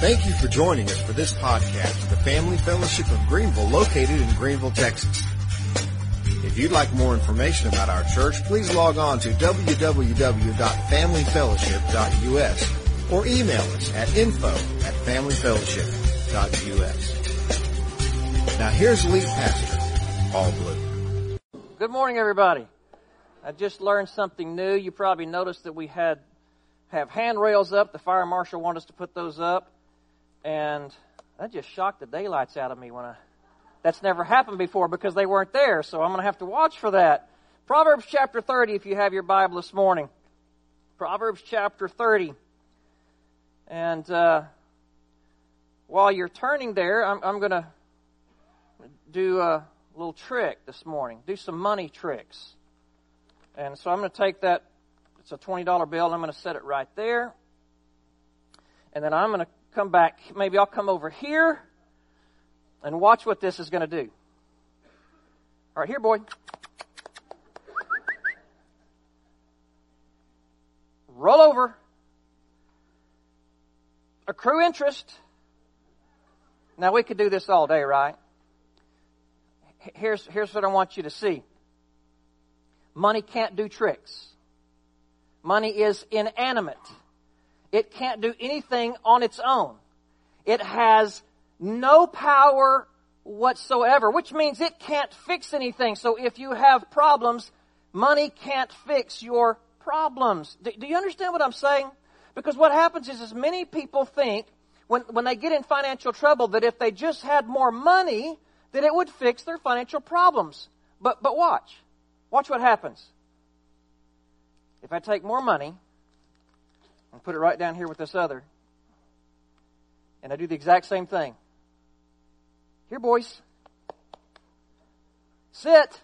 Thank you for joining us for this podcast of the Family Fellowship of Greenville located in Greenville, Texas. If you'd like more information about our church, please log on to www.familyfellowship.us or email us at info at familyfellowship.us. Now here's lead pastor, Paul Blue. Good morning, everybody. I just learned something new. You probably noticed that we had have handrails up. The fire marshal wanted us to put those up and that just shocked the daylights out of me when I. That's never happened before because they weren't there, so I'm going to have to watch for that. Proverbs chapter 30, if you have your Bible this morning. Proverbs chapter 30. And uh, while you're turning there, I'm, I'm going to do a little trick this morning, do some money tricks. And so I'm going to take that, it's a $20 bill, and I'm going to set it right there. And then I'm going to come back. Maybe I'll come over here and watch what this is going to do. All right, here, boy. Roll over. Accrue interest. Now, we could do this all day, right? Here's, here's what I want you to see money can't do tricks, money is inanimate. It can't do anything on its own. It has no power whatsoever, which means it can't fix anything. So if you have problems, money can't fix your problems. Do, do you understand what I'm saying? Because what happens is, is many people think when, when they get in financial trouble that if they just had more money, that it would fix their financial problems. But, but watch. Watch what happens. If I take more money, and put it right down here with this other. And I do the exact same thing. Here, boys. Sit.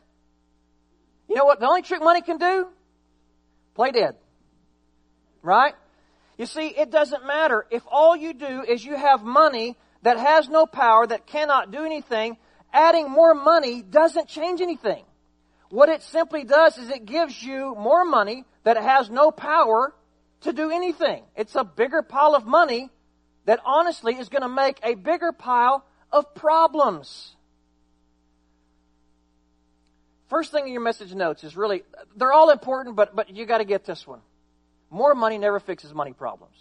You know what the only trick money can do? Play dead. Right? You see, it doesn't matter. If all you do is you have money that has no power, that cannot do anything, adding more money doesn't change anything. What it simply does is it gives you more money that has no power to do anything. It's a bigger pile of money that honestly is going to make a bigger pile of problems. First thing in your message notes is really, they're all important, but, but you got to get this one. More money never fixes money problems.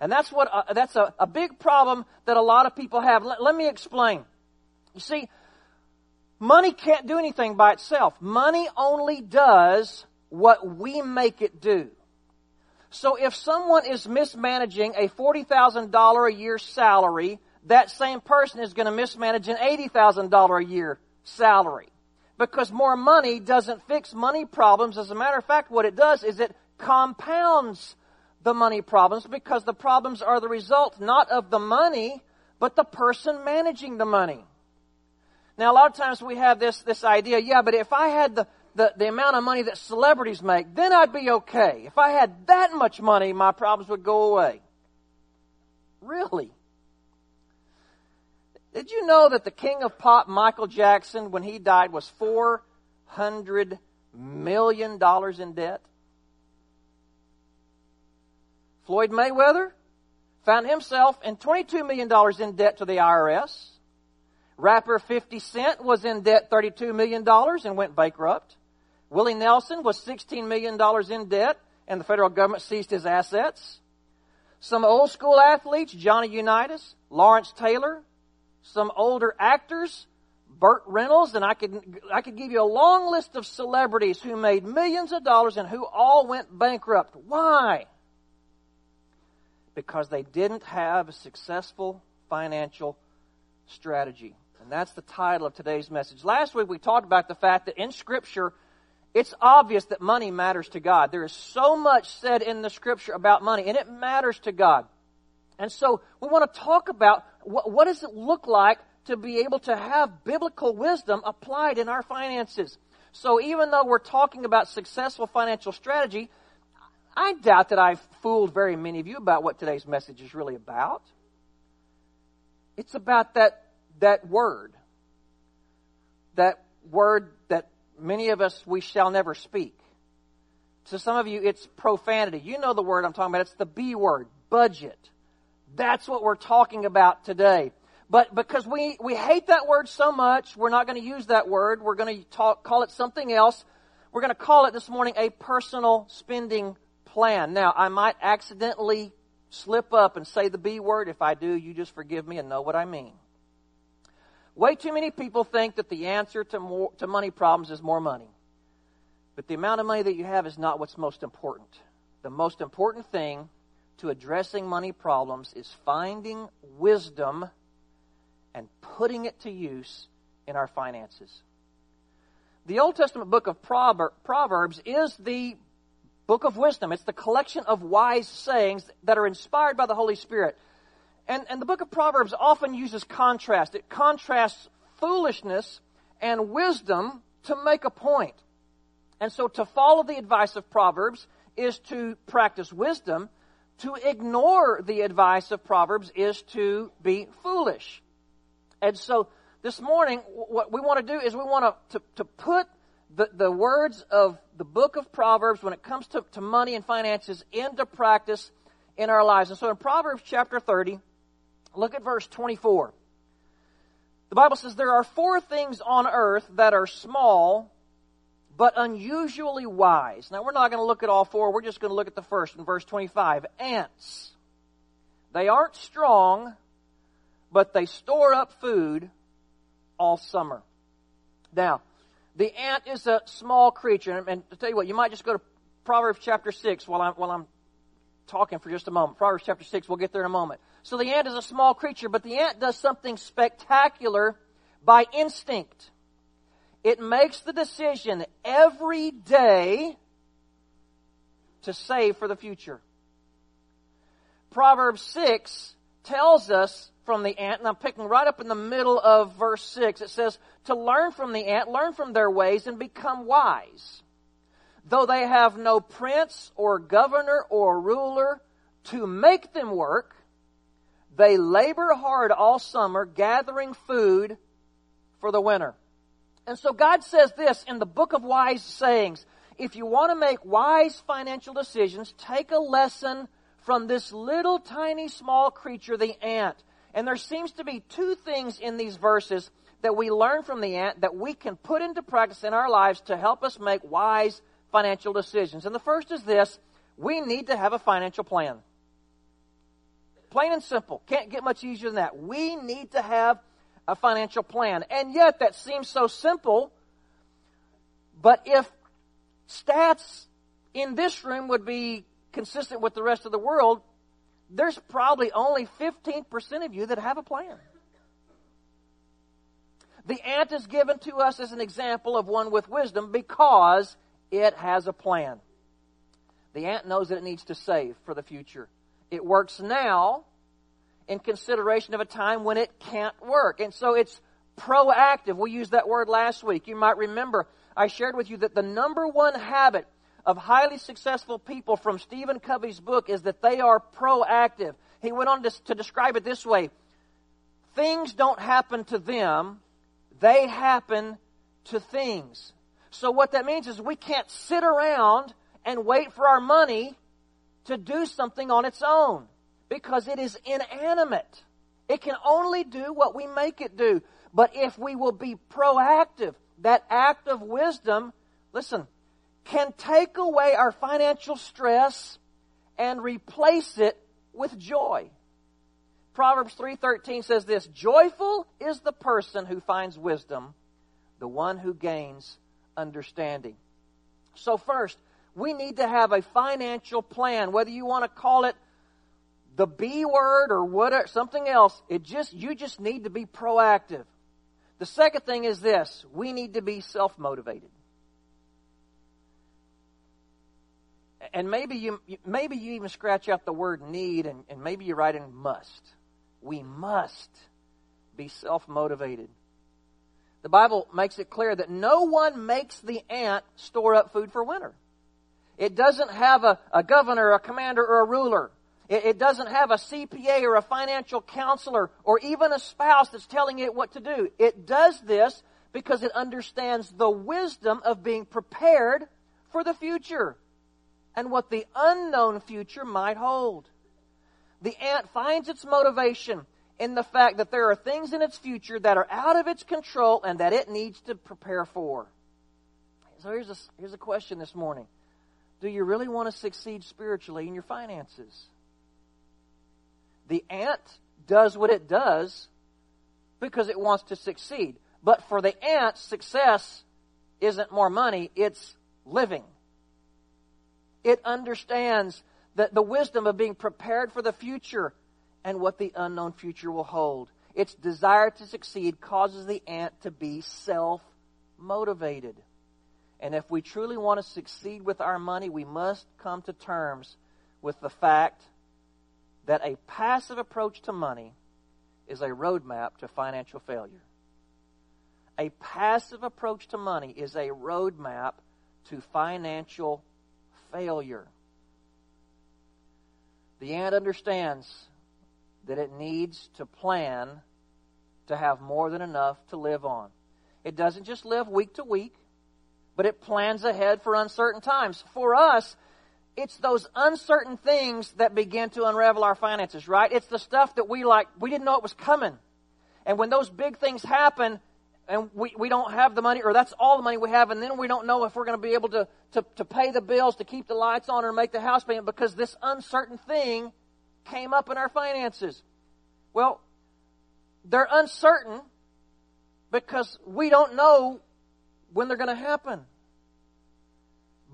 And that's what, uh, that's a, a big problem that a lot of people have. Let, let me explain. You see, money can't do anything by itself. Money only does what we make it do. So if someone is mismanaging a $40,000 a year salary, that same person is going to mismanage an $80,000 a year salary. Because more money doesn't fix money problems. As a matter of fact, what it does is it compounds the money problems because the problems are the result not of the money, but the person managing the money. Now, a lot of times we have this, this idea, yeah, but if I had the, the, the amount of money that celebrities make, then I'd be okay. If I had that much money, my problems would go away. Really? Did you know that the king of pop, Michael Jackson, when he died, was $400 million in debt? Floyd Mayweather found himself in $22 million in debt to the IRS. Rapper 50 Cent was in debt $32 million and went bankrupt. Willie Nelson was $16 million in debt, and the federal government seized his assets. Some old school athletes, Johnny Unitas, Lawrence Taylor, some older actors, Burt Reynolds, and I could, I could give you a long list of celebrities who made millions of dollars and who all went bankrupt. Why? Because they didn't have a successful financial strategy. And that's the title of today's message. Last week we talked about the fact that in Scripture, it's obvious that money matters to God. There is so much said in the scripture about money, and it matters to God. And so we want to talk about what, what does it look like to be able to have biblical wisdom applied in our finances. So even though we're talking about successful financial strategy, I doubt that I've fooled very many of you about what today's message is really about. It's about that, that word. That word that many of us, we shall never speak. To some of you, it's profanity. You know the word I'm talking about. It's the B word, budget. That's what we're talking about today. But because we, we hate that word so much, we're not going to use that word. We're going to talk, call it something else. We're going to call it this morning a personal spending plan. Now, I might accidentally slip up and say the B word. If I do, you just forgive me and know what I mean. Way too many people think that the answer to, more, to money problems is more money. But the amount of money that you have is not what's most important. The most important thing to addressing money problems is finding wisdom and putting it to use in our finances. The Old Testament book of Proverbs is the book of wisdom. It's the collection of wise sayings that are inspired by the Holy Spirit. And, and the book of Proverbs often uses contrast. It contrasts foolishness and wisdom to make a point. And so to follow the advice of Proverbs is to practice wisdom. To ignore the advice of Proverbs is to be foolish. And so this morning, what we want to do is we want to, to, put the, the words of the book of Proverbs when it comes to, to money and finances into practice in our lives. And so in Proverbs chapter 30, look at verse 24. The Bible says, There are four things on earth that are small but unusually wise. Now, we're not going to look at all four. We're just going to look at the first in verse 25. Ants. They aren't strong, but they store up food all summer. Now, the ant is a small creature, and, to tell you what, you might just go to Proverbs chapter 6 while I'm, while I'm talking for just a moment. Proverbs chapter 6, we'll get there in a moment. So the ant is a small creature, but the ant does something spectacular by instinct. It makes the decision every day to save for the future. Proverbs 6 tells us from the ant, and I'm picking right up in the middle of verse 6. It says, To learn from the ant, learn from their ways, and become wise. Though they have no prince or governor or ruler to make them work, they labor hard all summer, gathering food for the winter. And so God says this in the book of wise sayings. If you want to make wise financial decisions, take a lesson from this little tiny small creature, the ant. And there seems to be two things in these verses that we learn from the ant that we can put into practice in our lives to help us make wise financial decisions. And the first is this we need to have a financial plan. Plain and simple. Can't get much easier than that. We need to have a financial plan. And yet, that seems so simple. But if stats in this room would be consistent with the rest of the world, there's probably only 15% of you that have a plan. The ant is given to us as an example of one with wisdom because it has a plan. The ant knows that it needs to save for the future. It works now in consideration of a time when it can't work. And so it's proactive. We used that word last week. You might remember I shared with you that the number one habit of highly successful people from Stephen Covey's book is that they are proactive. He went on to, to describe it this way things don't happen to them, they happen to things. So, what that means is we can't sit around and wait for our money to do something on its own because it is inanimate. It can only do what we make it do. But if we will be proactive, that act of wisdom, listen, can take away our financial stress and replace it with joy. Proverbs 3:13 says this, "Joyful is the person who finds wisdom, the one who gains understanding." So first, we need to have a financial plan, whether you want to call it the B word or whatever, something else. It just, you just need to be proactive. The second thing is this we need to be self motivated. And maybe you, maybe you even scratch out the word need and, and maybe you write in must. We must be self motivated. The Bible makes it clear that no one makes the ant store up food for winter. It doesn't have a, a governor, a commander, or a ruler. It, it doesn't have a CPA or a financial counselor or even a spouse that's telling it what to do. It does this because it understands the wisdom of being prepared for the future and what the unknown future might hold. The ant finds its motivation in the fact that there are things in its future that are out of its control and that it needs to prepare for. So here's a, here's a question this morning Do you really want to succeed spiritually in your finances? The ant does what it does because it wants to succeed. But for the ant, success isn't more money, it's living. It understands that the wisdom of being prepared for the future and what the unknown future will hold. Its desire to succeed causes the ant to be self motivated. And if we truly want to succeed with our money, we must come to terms with the fact that a passive approach to money is a roadmap to financial failure. A passive approach to money is a roadmap to financial failure. The ant understands that it needs to plan to have more than enough to live on. It doesn't just live week to week, but it plans ahead for uncertain times. For us, it's those uncertain things that begin to unravel our finances, right? It's the stuff that we like, we didn't know it was coming. And when those big things happen, and we, we don't have the money, or that's all the money we have, and then we don't know if we're going to be able to, to, to pay the bills, to keep the lights on, or make the house payment because this uncertain thing came up in our finances. Well, they're uncertain because we don't know when they're going to happen.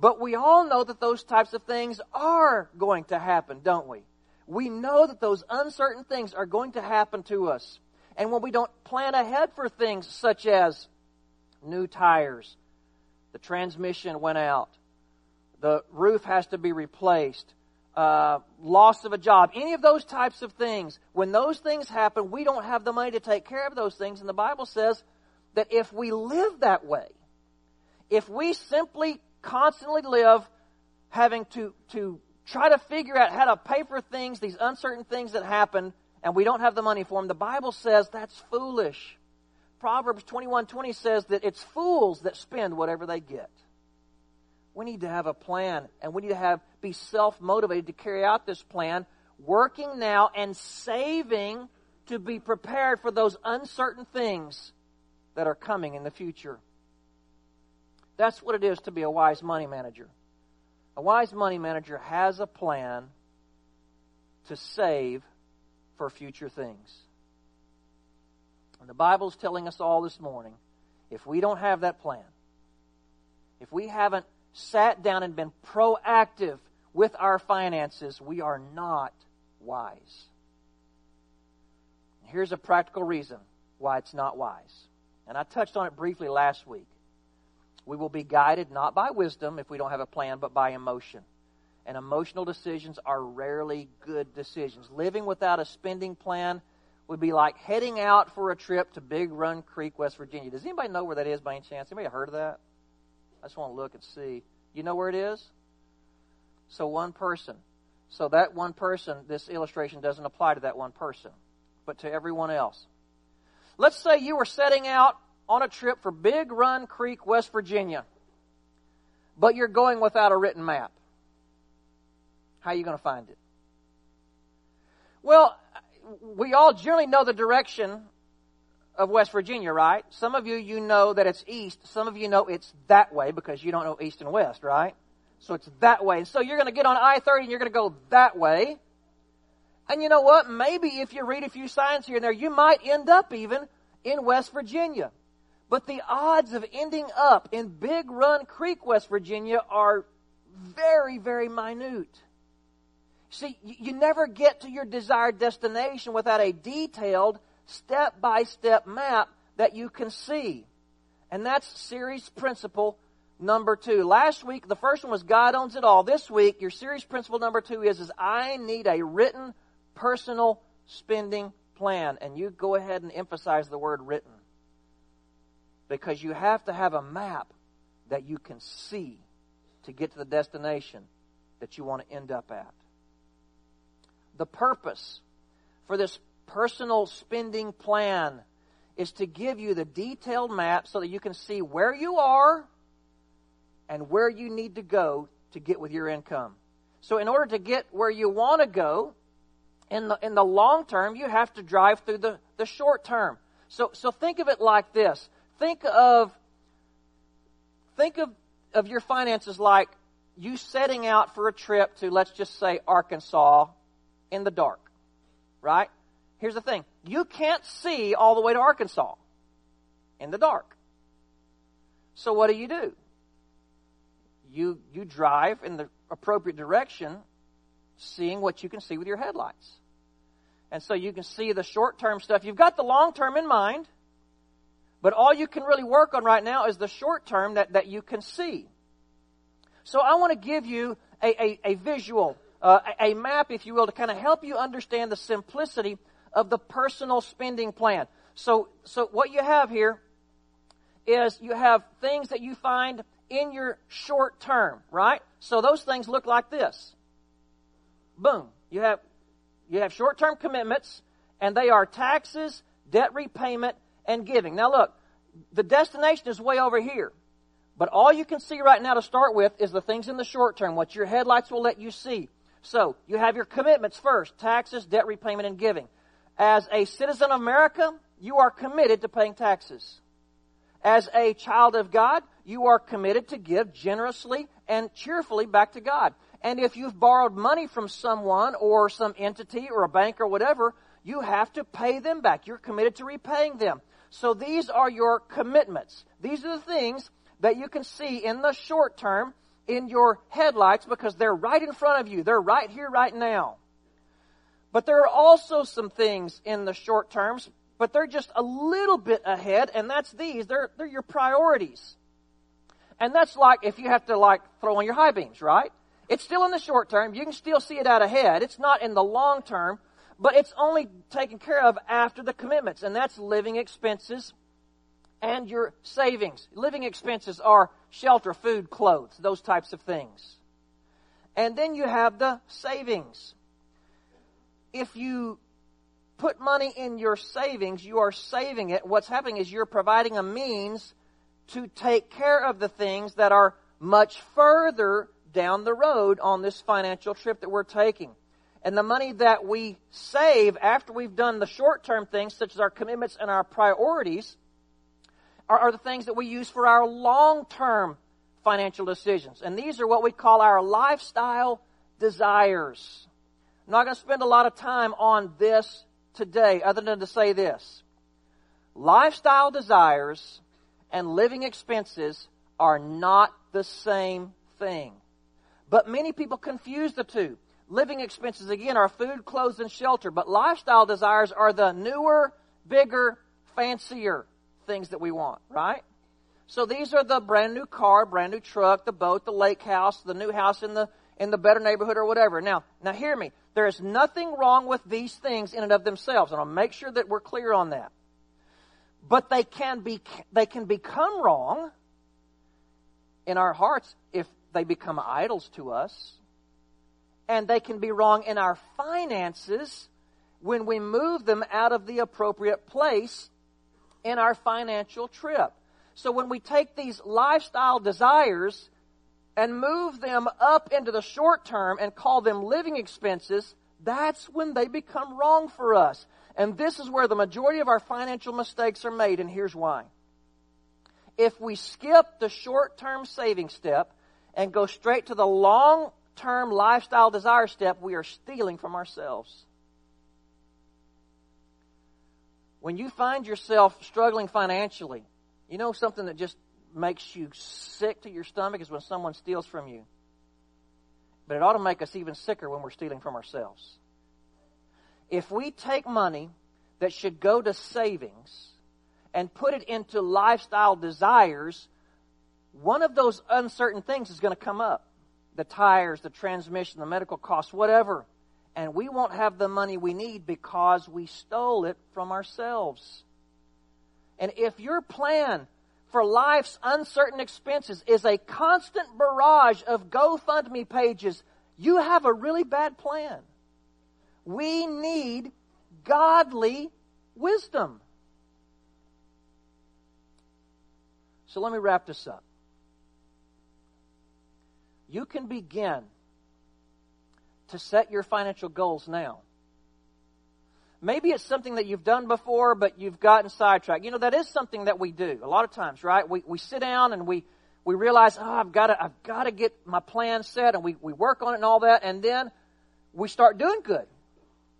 But we all know that those types of things are going to happen, don't we? We know that those uncertain things are going to happen to us. And when we don't plan ahead for things such as new tires, the transmission went out, the roof has to be replaced, uh, loss of a job, any of those types of things, when those things happen, we don't have the money to take care of those things. And the Bible says that if we live that way, if we simply constantly live having to, to try to figure out how to pay for things, these uncertain things that happen, and we don't have the money for them, the Bible says that's foolish. Proverbs 21:20 says that it's fools that spend whatever they get. We need to have a plan and we need to have be self-motivated to carry out this plan, working now and saving to be prepared for those uncertain things that are coming in the future. That's what it is to be a wise money manager. A wise money manager has a plan to save for future things. And the Bible is telling us all this morning if we don't have that plan, if we haven't sat down and been proactive with our finances, we are not wise. Here's a practical reason why it's not wise. And I touched on it briefly last week. We will be guided not by wisdom if we don't have a plan, but by emotion. And emotional decisions are rarely good decisions. Living without a spending plan would be like heading out for a trip to Big Run Creek, West Virginia. Does anybody know where that is by any chance? Anybody heard of that? I just want to look and see. You know where it is? So one person. So that one person, this illustration doesn't apply to that one person, but to everyone else. Let's say you were setting out on a trip for Big Run Creek, West Virginia, but you're going without a written map. How are you going to find it? Well, we all generally know the direction of West Virginia, right? Some of you, you know that it's east. Some of you know it's that way because you don't know east and west, right? So it's that way. So you're going to get on I-30 and you're going to go that way. And you know what? Maybe if you read a few signs here and there, you might end up even in West Virginia. But the odds of ending up in Big Run Creek, West Virginia are very, very minute. See, you never get to your desired destination without a detailed step by step map that you can see. And that's series principle number two. Last week, the first one was God owns it all. This week, your series principle number two is, is I need a written personal spending plan. And you go ahead and emphasize the word written because you have to have a map that you can see to get to the destination that you want to end up at. The purpose for this personal spending plan is to give you the detailed map so that you can see where you are and where you need to go to get with your income. So, in order to get where you want to go, in the, in the long term, you have to drive through the, the short term. So, so think of it like this. Think of, think of, of your finances like you setting out for a trip to, let's just say, Arkansas in the dark. Right? Here's the thing. You can't see all the way to Arkansas in the dark. So what do you do? You, you drive in the appropriate direction, seeing what you can see with your headlights. And so you can see the short term stuff. You've got the long term in mind, but all you can really work on right now is the short term that, that you can see. So I want to give you a, a, a visual, uh, a, a map, if you will, to kind of help you understand the simplicity of the personal spending plan. So, so what you have here is you have things that you find in your short term, right? So those things look like this. Boom. You have, you have short term commitments, and they are taxes, debt repayment, and giving. Now look, the destination is way over here. But all you can see right now to start with is the things in the short term, what your headlights will let you see. So, you have your commitments first taxes, debt repayment, and giving. As a citizen of America, you are committed to paying taxes. As a child of God, you are committed to give generously and cheerfully back to God. And if you've borrowed money from someone or some entity or a bank or whatever, you have to pay them back. You're committed to repaying them. So these are your commitments. These are the things that you can see in the short term in your headlights because they're right in front of you. They're right here, right now. But there are also some things in the short terms, but they're just a little bit ahead, and that's these. They're, they're your priorities. And that's like if you have to like throw on your high beams, right? It's still in the short term. You can still see it out ahead. It's not in the long term, but it's only taken care of after the commitments, and that's living expenses and your savings. Living expenses are shelter, food, clothes, those types of things. And then you have the savings if you put money in your savings, you are saving it. What's happening is you're providing a means to take care of the things that are much further down the road on this financial trip that we're taking. And the money that we save after we've done the short term things, such as our commitments and our priorities, are, are the things that we use for our long term financial decisions. And these are what we call our lifestyle desires. I'm not going to spend a lot of time on this today, other than to say this. Lifestyle desires and living expenses are not the same thing. But many people confuse the two. Living expenses, again, are food, clothes, and shelter, but lifestyle desires are the newer, bigger, fancier things that we want, right? So these are the brand new car, brand new truck, the boat, the lake house, the new house in the in the better neighborhood or whatever. Now, now hear me. There is nothing wrong with these things in and of themselves, and I'll make sure that we're clear on that. But they can be they can become wrong in our hearts if they become idols to us. And they can be wrong in our finances when we move them out of the appropriate place in our financial trip. So when we take these lifestyle desires and move them up into the short term and call them living expenses, that's when they become wrong for us. And this is where the majority of our financial mistakes are made, and here's why. If we skip the short term saving step and go straight to the long term lifestyle desire step, we are stealing from ourselves. When you find yourself struggling financially, you know something that just makes you sick to your stomach is when someone steals from you. But it ought to make us even sicker when we're stealing from ourselves. If we take money that should go to savings and put it into lifestyle desires, one of those uncertain things is going to come up the tires, the transmission, the medical costs, whatever. And we won't have the money we need because we stole it from ourselves. And if your plan for life's uncertain expenses is a constant barrage of GoFundMe pages, you have a really bad plan. We need godly wisdom. So let me wrap this up. You can begin to set your financial goals now. maybe it's something that you've done before, but you've gotten sidetracked. You know, that is something that we do a lot of times, right? We, we sit down and we, we realize, oh, I've got to, I've got to get my plan set and we, we work on it and all that. And then we start doing good.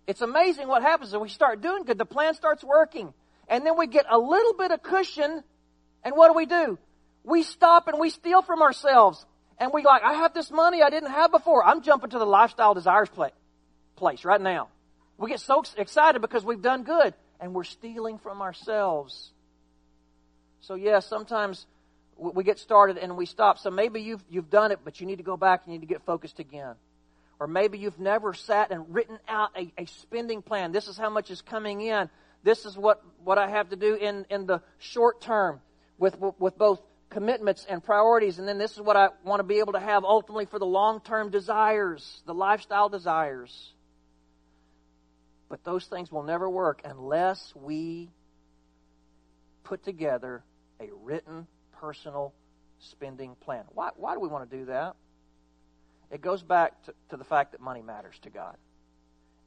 It's amazing what happens when we start doing good. The plan starts working. And then we get a little bit of cushion. And what do we do? We stop and we steal from ourselves. And we like, I have this money I didn't have before. I'm jumping to the lifestyle desires place right now. We get so excited because we've done good and we're stealing from ourselves. So yes, yeah, sometimes we get started and we stop. So maybe you've, you've done it, but you need to go back and you need to get focused again. Or maybe you've never sat and written out a, a spending plan. This is how much is coming in. This is what, what I have to do in, in the short term with, with both commitments and priorities. And then this is what I want to be able to have ultimately for the long term desires, the lifestyle desires. But those things will never work unless we put together a written personal spending plan. Why, why do we want to do that? It goes back to, to the fact that money matters to God,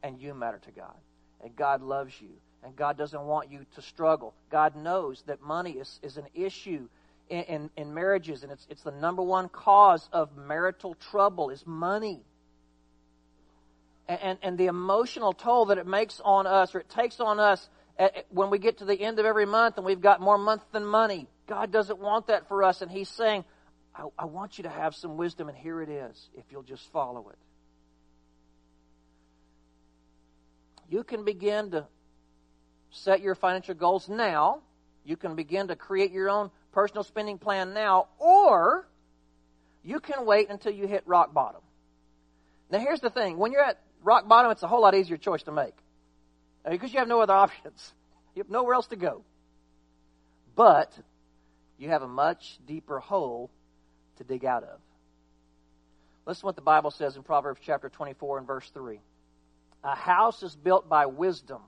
and you matter to God, and God loves you, and God doesn't want you to struggle. God knows that money is, is an issue in, in, in marriages, and it's, it's the number one cause of marital trouble is money and, and the emotional toll that it makes on us or it takes on us eh, eh, when we get to the end of every month and we've got more month than money. God doesn't want that for us, and He's saying, I, I want you to have some wisdom, and here it is, if you'll just follow it. You can begin to set your financial goals now. You can begin to create your own personal spending plan now, or you can wait until you hit rock bottom. Now, here's the thing when you're at rock bottom, it's a whole lot easier choice to make because you have no other options. You have nowhere else to go. But you have a much deeper hole to dig out of. Listen to what the Bible says in Proverbs chapter 24 and verse 3. A house is built by wisdom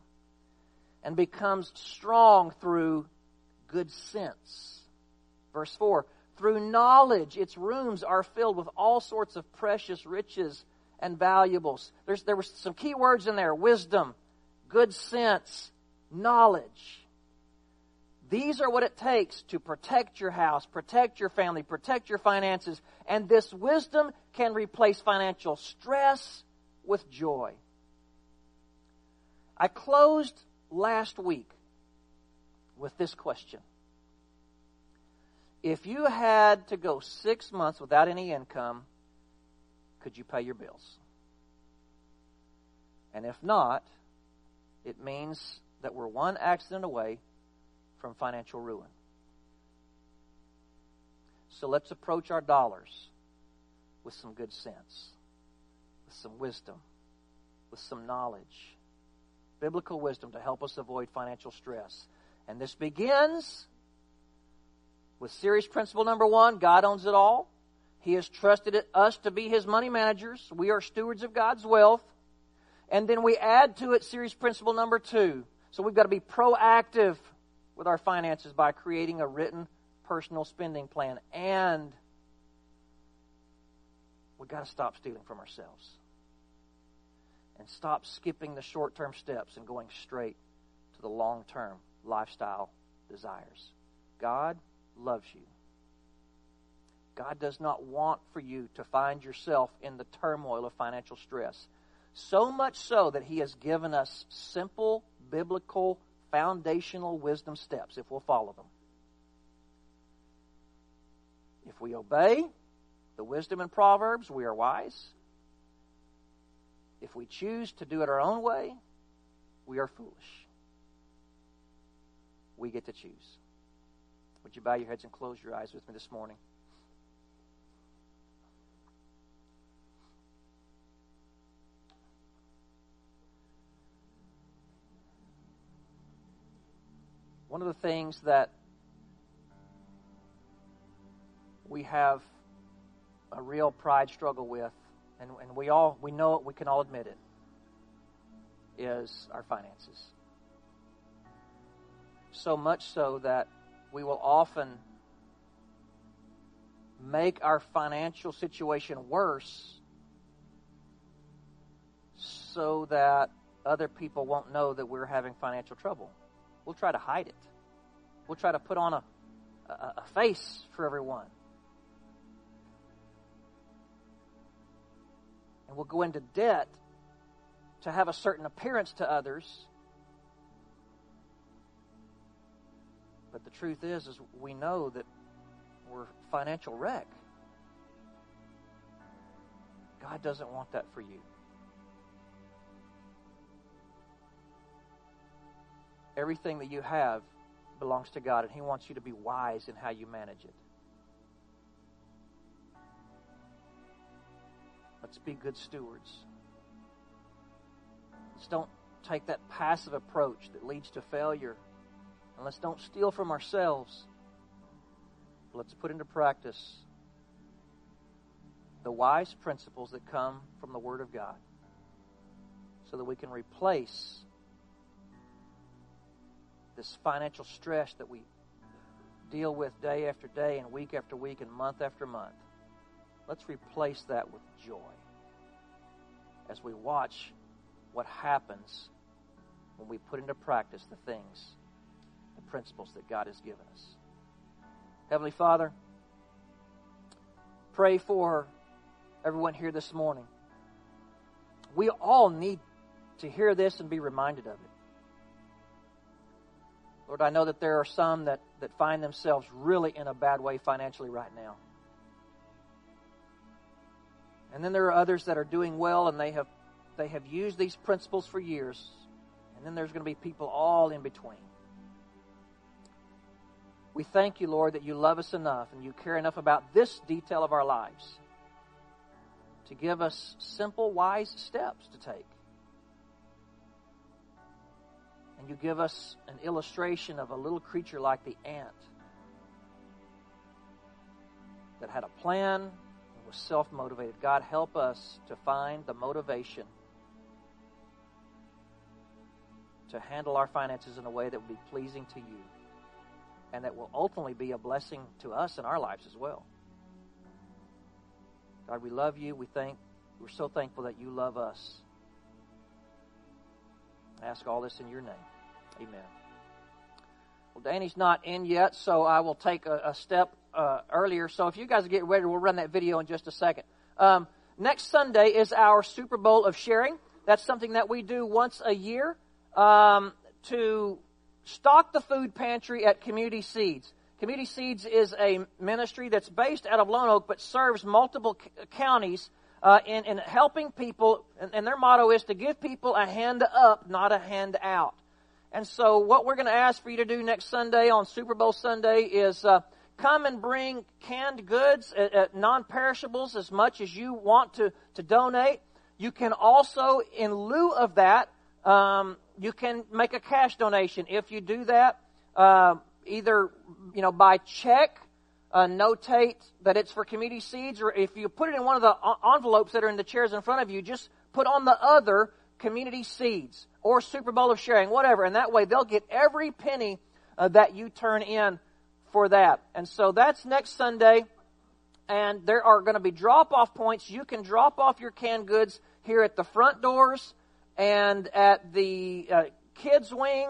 and becomes strong through good sense. Verse 4 Through knowledge, its rooms are filled with all sorts of precious riches and valuables. There's, there were some key words in there wisdom, good sense, knowledge. These are what it takes to protect your house, protect your family, protect your finances. And this wisdom can replace financial stress with joy. I closed last week with this question. If you had to go six months without any income, could you pay your bills? And if not, it means that we're one accident away from financial ruin. So let's approach our dollars with some good sense, with some wisdom, with some knowledge, biblical wisdom to help us avoid financial stress. And this begins with series principle number one God owns it all. He has trusted us to be His money managers. We are stewards of God's wealth. And then we add to it series principle number two. So we've got to be proactive with our finances by creating a written personal spending plan. And we've got to stop stealing from ourselves. And stop skipping the short term steps and going straight to the long term lifestyle desires. God loves you. God does not want for you to find yourself in the turmoil of financial stress. So much so that He has given us simple, biblical, foundational wisdom steps if we'll follow them. If we obey the wisdom in Proverbs, we are wise. If we choose to do it our own way, we are foolish. We get to choose. Would you bow your heads and close your eyes with me this morning? One of the things that we have a real pride struggle with, and, and we all we know it, we can all admit it, is our finances. So much so that we will often make our financial situation worse so that other people won't know that we're having financial trouble. We'll try to hide it. We'll try to put on a, a, a face for everyone. And we'll go into debt to have a certain appearance to others. But the truth is, is we know that we're financial wreck. God doesn't want that for you. Everything that you have belongs to God, and He wants you to be wise in how you manage it. Let's be good stewards. Let's don't take that passive approach that leads to failure. And let's don't steal from ourselves. Let's put into practice the wise principles that come from the Word of God so that we can replace this financial stress that we deal with day after day and week after week and month after month. Let's replace that with joy as we watch what happens when we put into practice the things, principles that God has given us. Heavenly Father, pray for everyone here this morning. We all need to hear this and be reminded of it. Lord, I know that there are some that, that find themselves really in a bad way financially right now. And then there are others that are doing well and they have they have used these principles for years. And then there's going to be people all in between. We thank you, Lord, that you love us enough and you care enough about this detail of our lives to give us simple, wise steps to take. And you give us an illustration of a little creature like the ant that had a plan and was self motivated. God, help us to find the motivation to handle our finances in a way that would be pleasing to you and that will ultimately be a blessing to us in our lives as well. God, we love you. We thank we're so thankful that you love us. I ask all this in your name. Amen. Well, Danny's not in yet, so I will take a, a step uh, earlier. So if you guys get ready, we'll run that video in just a second. Um, next Sunday is our Super Bowl of sharing. That's something that we do once a year um, to stock the food pantry at Community Seeds. Community Seeds is a ministry that's based out of Lone Oak but serves multiple c- counties uh, in, in helping people, and, and their motto is to give people a hand up, not a hand out. And so, what we're going to ask for you to do next Sunday on Super Bowl Sunday is uh, come and bring canned goods, uh, uh, non perishables, as much as you want to, to donate. You can also, in lieu of that, um, you can make a cash donation. If you do that, uh, either you know by check, uh, notate that it's for community seeds, or if you put it in one of the envelopes that are in the chairs in front of you, just put on the other community seeds or Super Bowl of sharing, whatever, and that way they'll get every penny uh, that you turn in for that. And so that's next Sunday. And there are going to be drop off points. You can drop off your canned goods here at the front doors and at the uh, kids wing.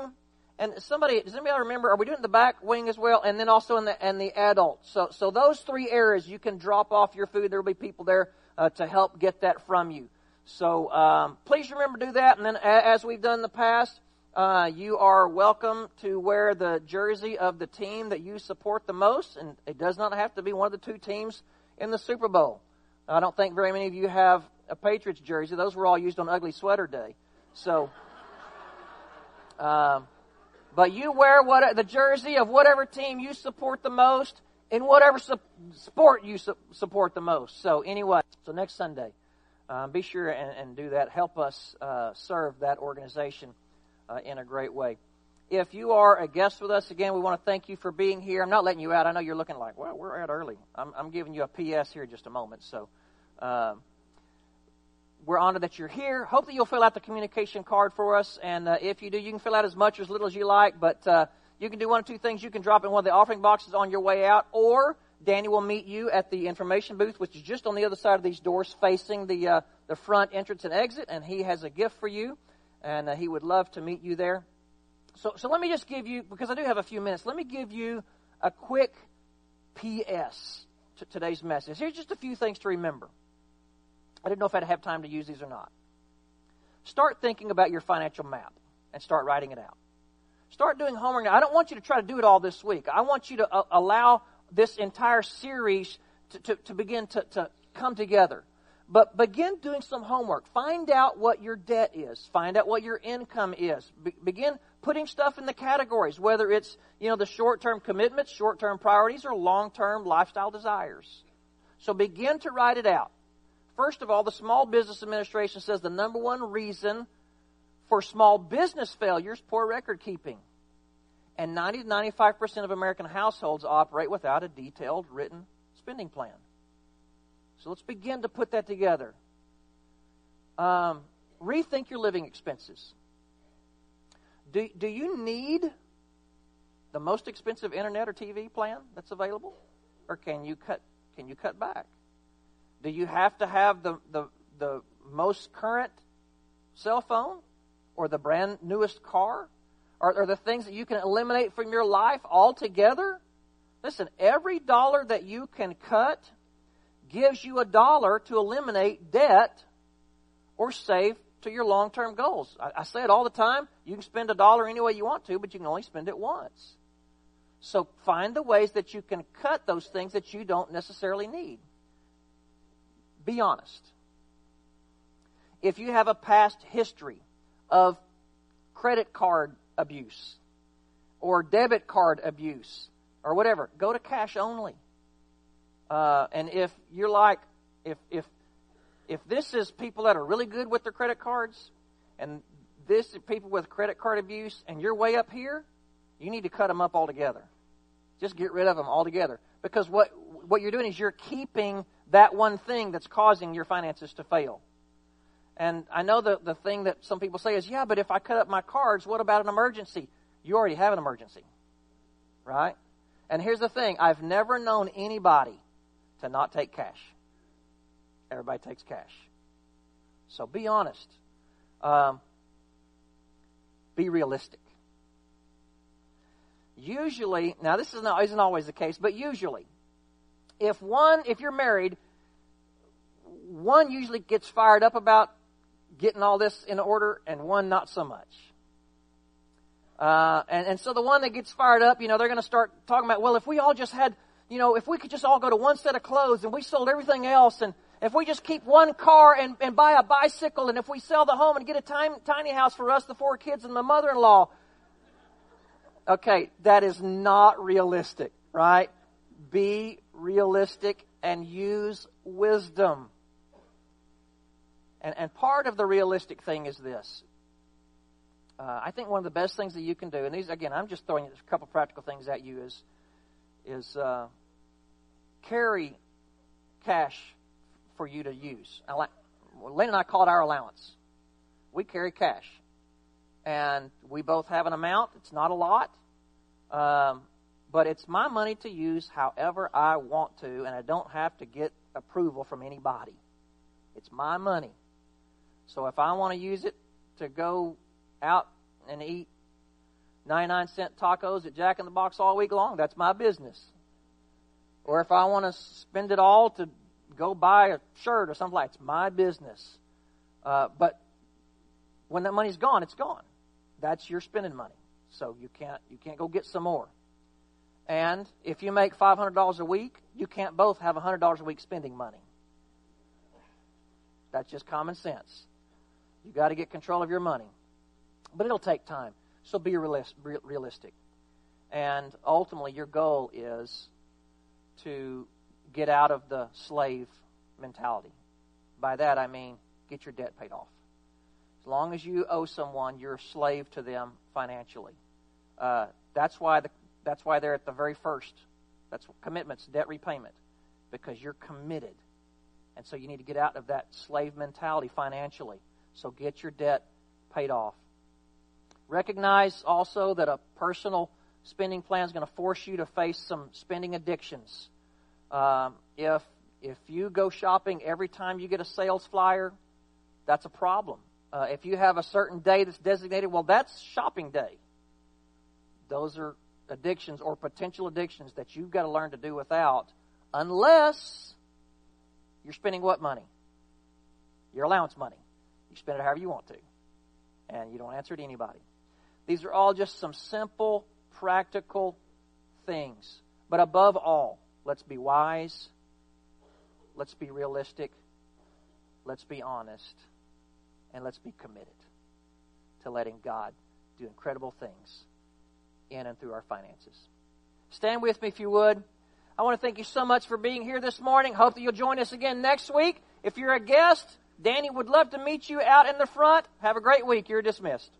And somebody, does anybody remember? Are we doing the back wing as well? And then also in the and the adult. So so those three areas you can drop off your food. There will be people there uh, to help get that from you. So um, please remember to do that. And then as we've done in the past, uh, you are welcome to wear the jersey of the team that you support the most, and it does not have to be one of the two teams in the Super Bowl. I don't think very many of you have a Patriots jersey. Those were all used on Ugly Sweater Day. So, um, but you wear what the jersey of whatever team you support the most in whatever su- sport you su- support the most. So anyway, so next Sunday, uh, be sure and, and, do that. Help us uh, serve that organization uh, in a great way. If you are a guest with us, again, we want to thank you for being here. I'm not letting you out. I know you're looking like, well, we're out early. I'm, I'm giving you a PS here just a moment. So uh, we're honored that you're here. Hope that you'll fill out the communication card for us. And uh, if you do, you can fill out as much or as little as you like. But uh, you can do one of two things. You can drop in one of the offering boxes on your way out, or Danny will meet you at the information booth, which is just on the other side of these doors facing the, uh, the front entrance and exit. And he has a gift for you. and uh, he would love to meet you there. So, so let me just give you, because I do have a few minutes, let me give you a quick PS to today's message. Here's just a few things to remember. I didn't know if I'd have time to use these or not. Start thinking about your financial map and start writing it out. Start doing homework. Now, I don't want you to try to do it all this week. I want you to uh, allow this entire series to, to, to begin to, to come together. But begin doing some homework. Find out what your debt is. Find out what your income is. Be- begin putting stuff in the categories, whether it's, you know, the short-term commitments, short-term priorities, or long-term lifestyle desires. So begin to write it out. First of all, the Small Business Administration says the number one reason for small business failures, poor record keeping. And 90 to 95% of American households operate without a detailed written spending plan. So let's begin to put that together. Um, rethink your living expenses. Do, do you need the most expensive internet or TV plan that's available? Or can you cut, can you cut back? Do you have to have the, the, the most current cell phone or the brand newest car? Are, are the things that you can eliminate from your life altogether? Listen, every dollar that you can cut gives you a dollar to eliminate debt or save to your long term goals. I, I, say it all the time. You can spend a dollar any way you want to, but you can only spend it once. So find the ways that you can cut those things that you don't necessarily need. Be honest. If you have a past history of credit card abuse or debit card abuse or whatever, go to cash only. Uh, and if you're like, if if if this is people that are really good with their credit cards, and this is people with credit card abuse, and you're way up here, you need to cut them up altogether. Just get rid of them altogether. Because what what you're doing is you're keeping that one thing that's causing your finances to fail. And I know the, the thing that some people say is, yeah, but if I cut up my cards, what about an emergency? You already have an emergency. Right? And here's the thing I've never known anybody to not take cash. Everybody takes cash. So be honest. Um, be realistic. Usually, now this is not, isn't always the case, but usually, if one, if you're married, one usually gets fired up about getting all this in order, and one not so much. Uh, and, and so the one that gets fired up, you know, they're going to start talking about, well, if we all just had you know, if we could just all go to one set of clothes and we sold everything else and if we just keep one car and, and buy a bicycle and if we sell the home and get a tiny, tiny house for us, the four kids and the mother-in-law. Okay, that is not realistic, right? Be realistic and use wisdom. And, and part of the realistic thing is this. Uh, I think one of the best things that you can do, and these, again, I'm just throwing a couple practical things at you, is, is uh, carry cash for you to use. Lynn and I call it our allowance. We carry cash. And we both have an amount. It's not a lot. Um, but it's my money to use however I want to, and I don't have to get approval from anybody. It's my money. So if I want to use it to go out and eat 99 cent tacos at Jack in the Box all week long, that's my business. Or if I want to spend it all to go buy a shirt or something like it's my business. Uh, but when that money's gone, it's gone. That's your spending money. So you can't you can't go get some more. And if you make five hundred dollars a week, you can't both have hundred dollars a week spending money. That's just common sense. You got to get control of your money, but it'll take time. So be realistic, and ultimately, your goal is to get out of the slave mentality. By that I mean get your debt paid off. As long as you owe someone, you're a slave to them financially. Uh, that's why the, that's why they're at the very first. That's commitments, debt repayment, because you're committed, and so you need to get out of that slave mentality financially. So get your debt paid off. Recognize also that a personal spending plan is going to force you to face some spending addictions. Um, if if you go shopping every time you get a sales flyer, that's a problem. Uh, if you have a certain day that's designated, well, that's shopping day. Those are addictions or potential addictions that you've got to learn to do without, unless you're spending what money? Your allowance money. You spend it however you want to, and you don't answer to anybody. These are all just some simple, practical things. But above all, let's be wise. Let's be realistic. Let's be honest. And let's be committed to letting God do incredible things in and through our finances. Stand with me if you would. I want to thank you so much for being here this morning. Hope that you'll join us again next week. If you're a guest, Danny would love to meet you out in the front. Have a great week. You're dismissed.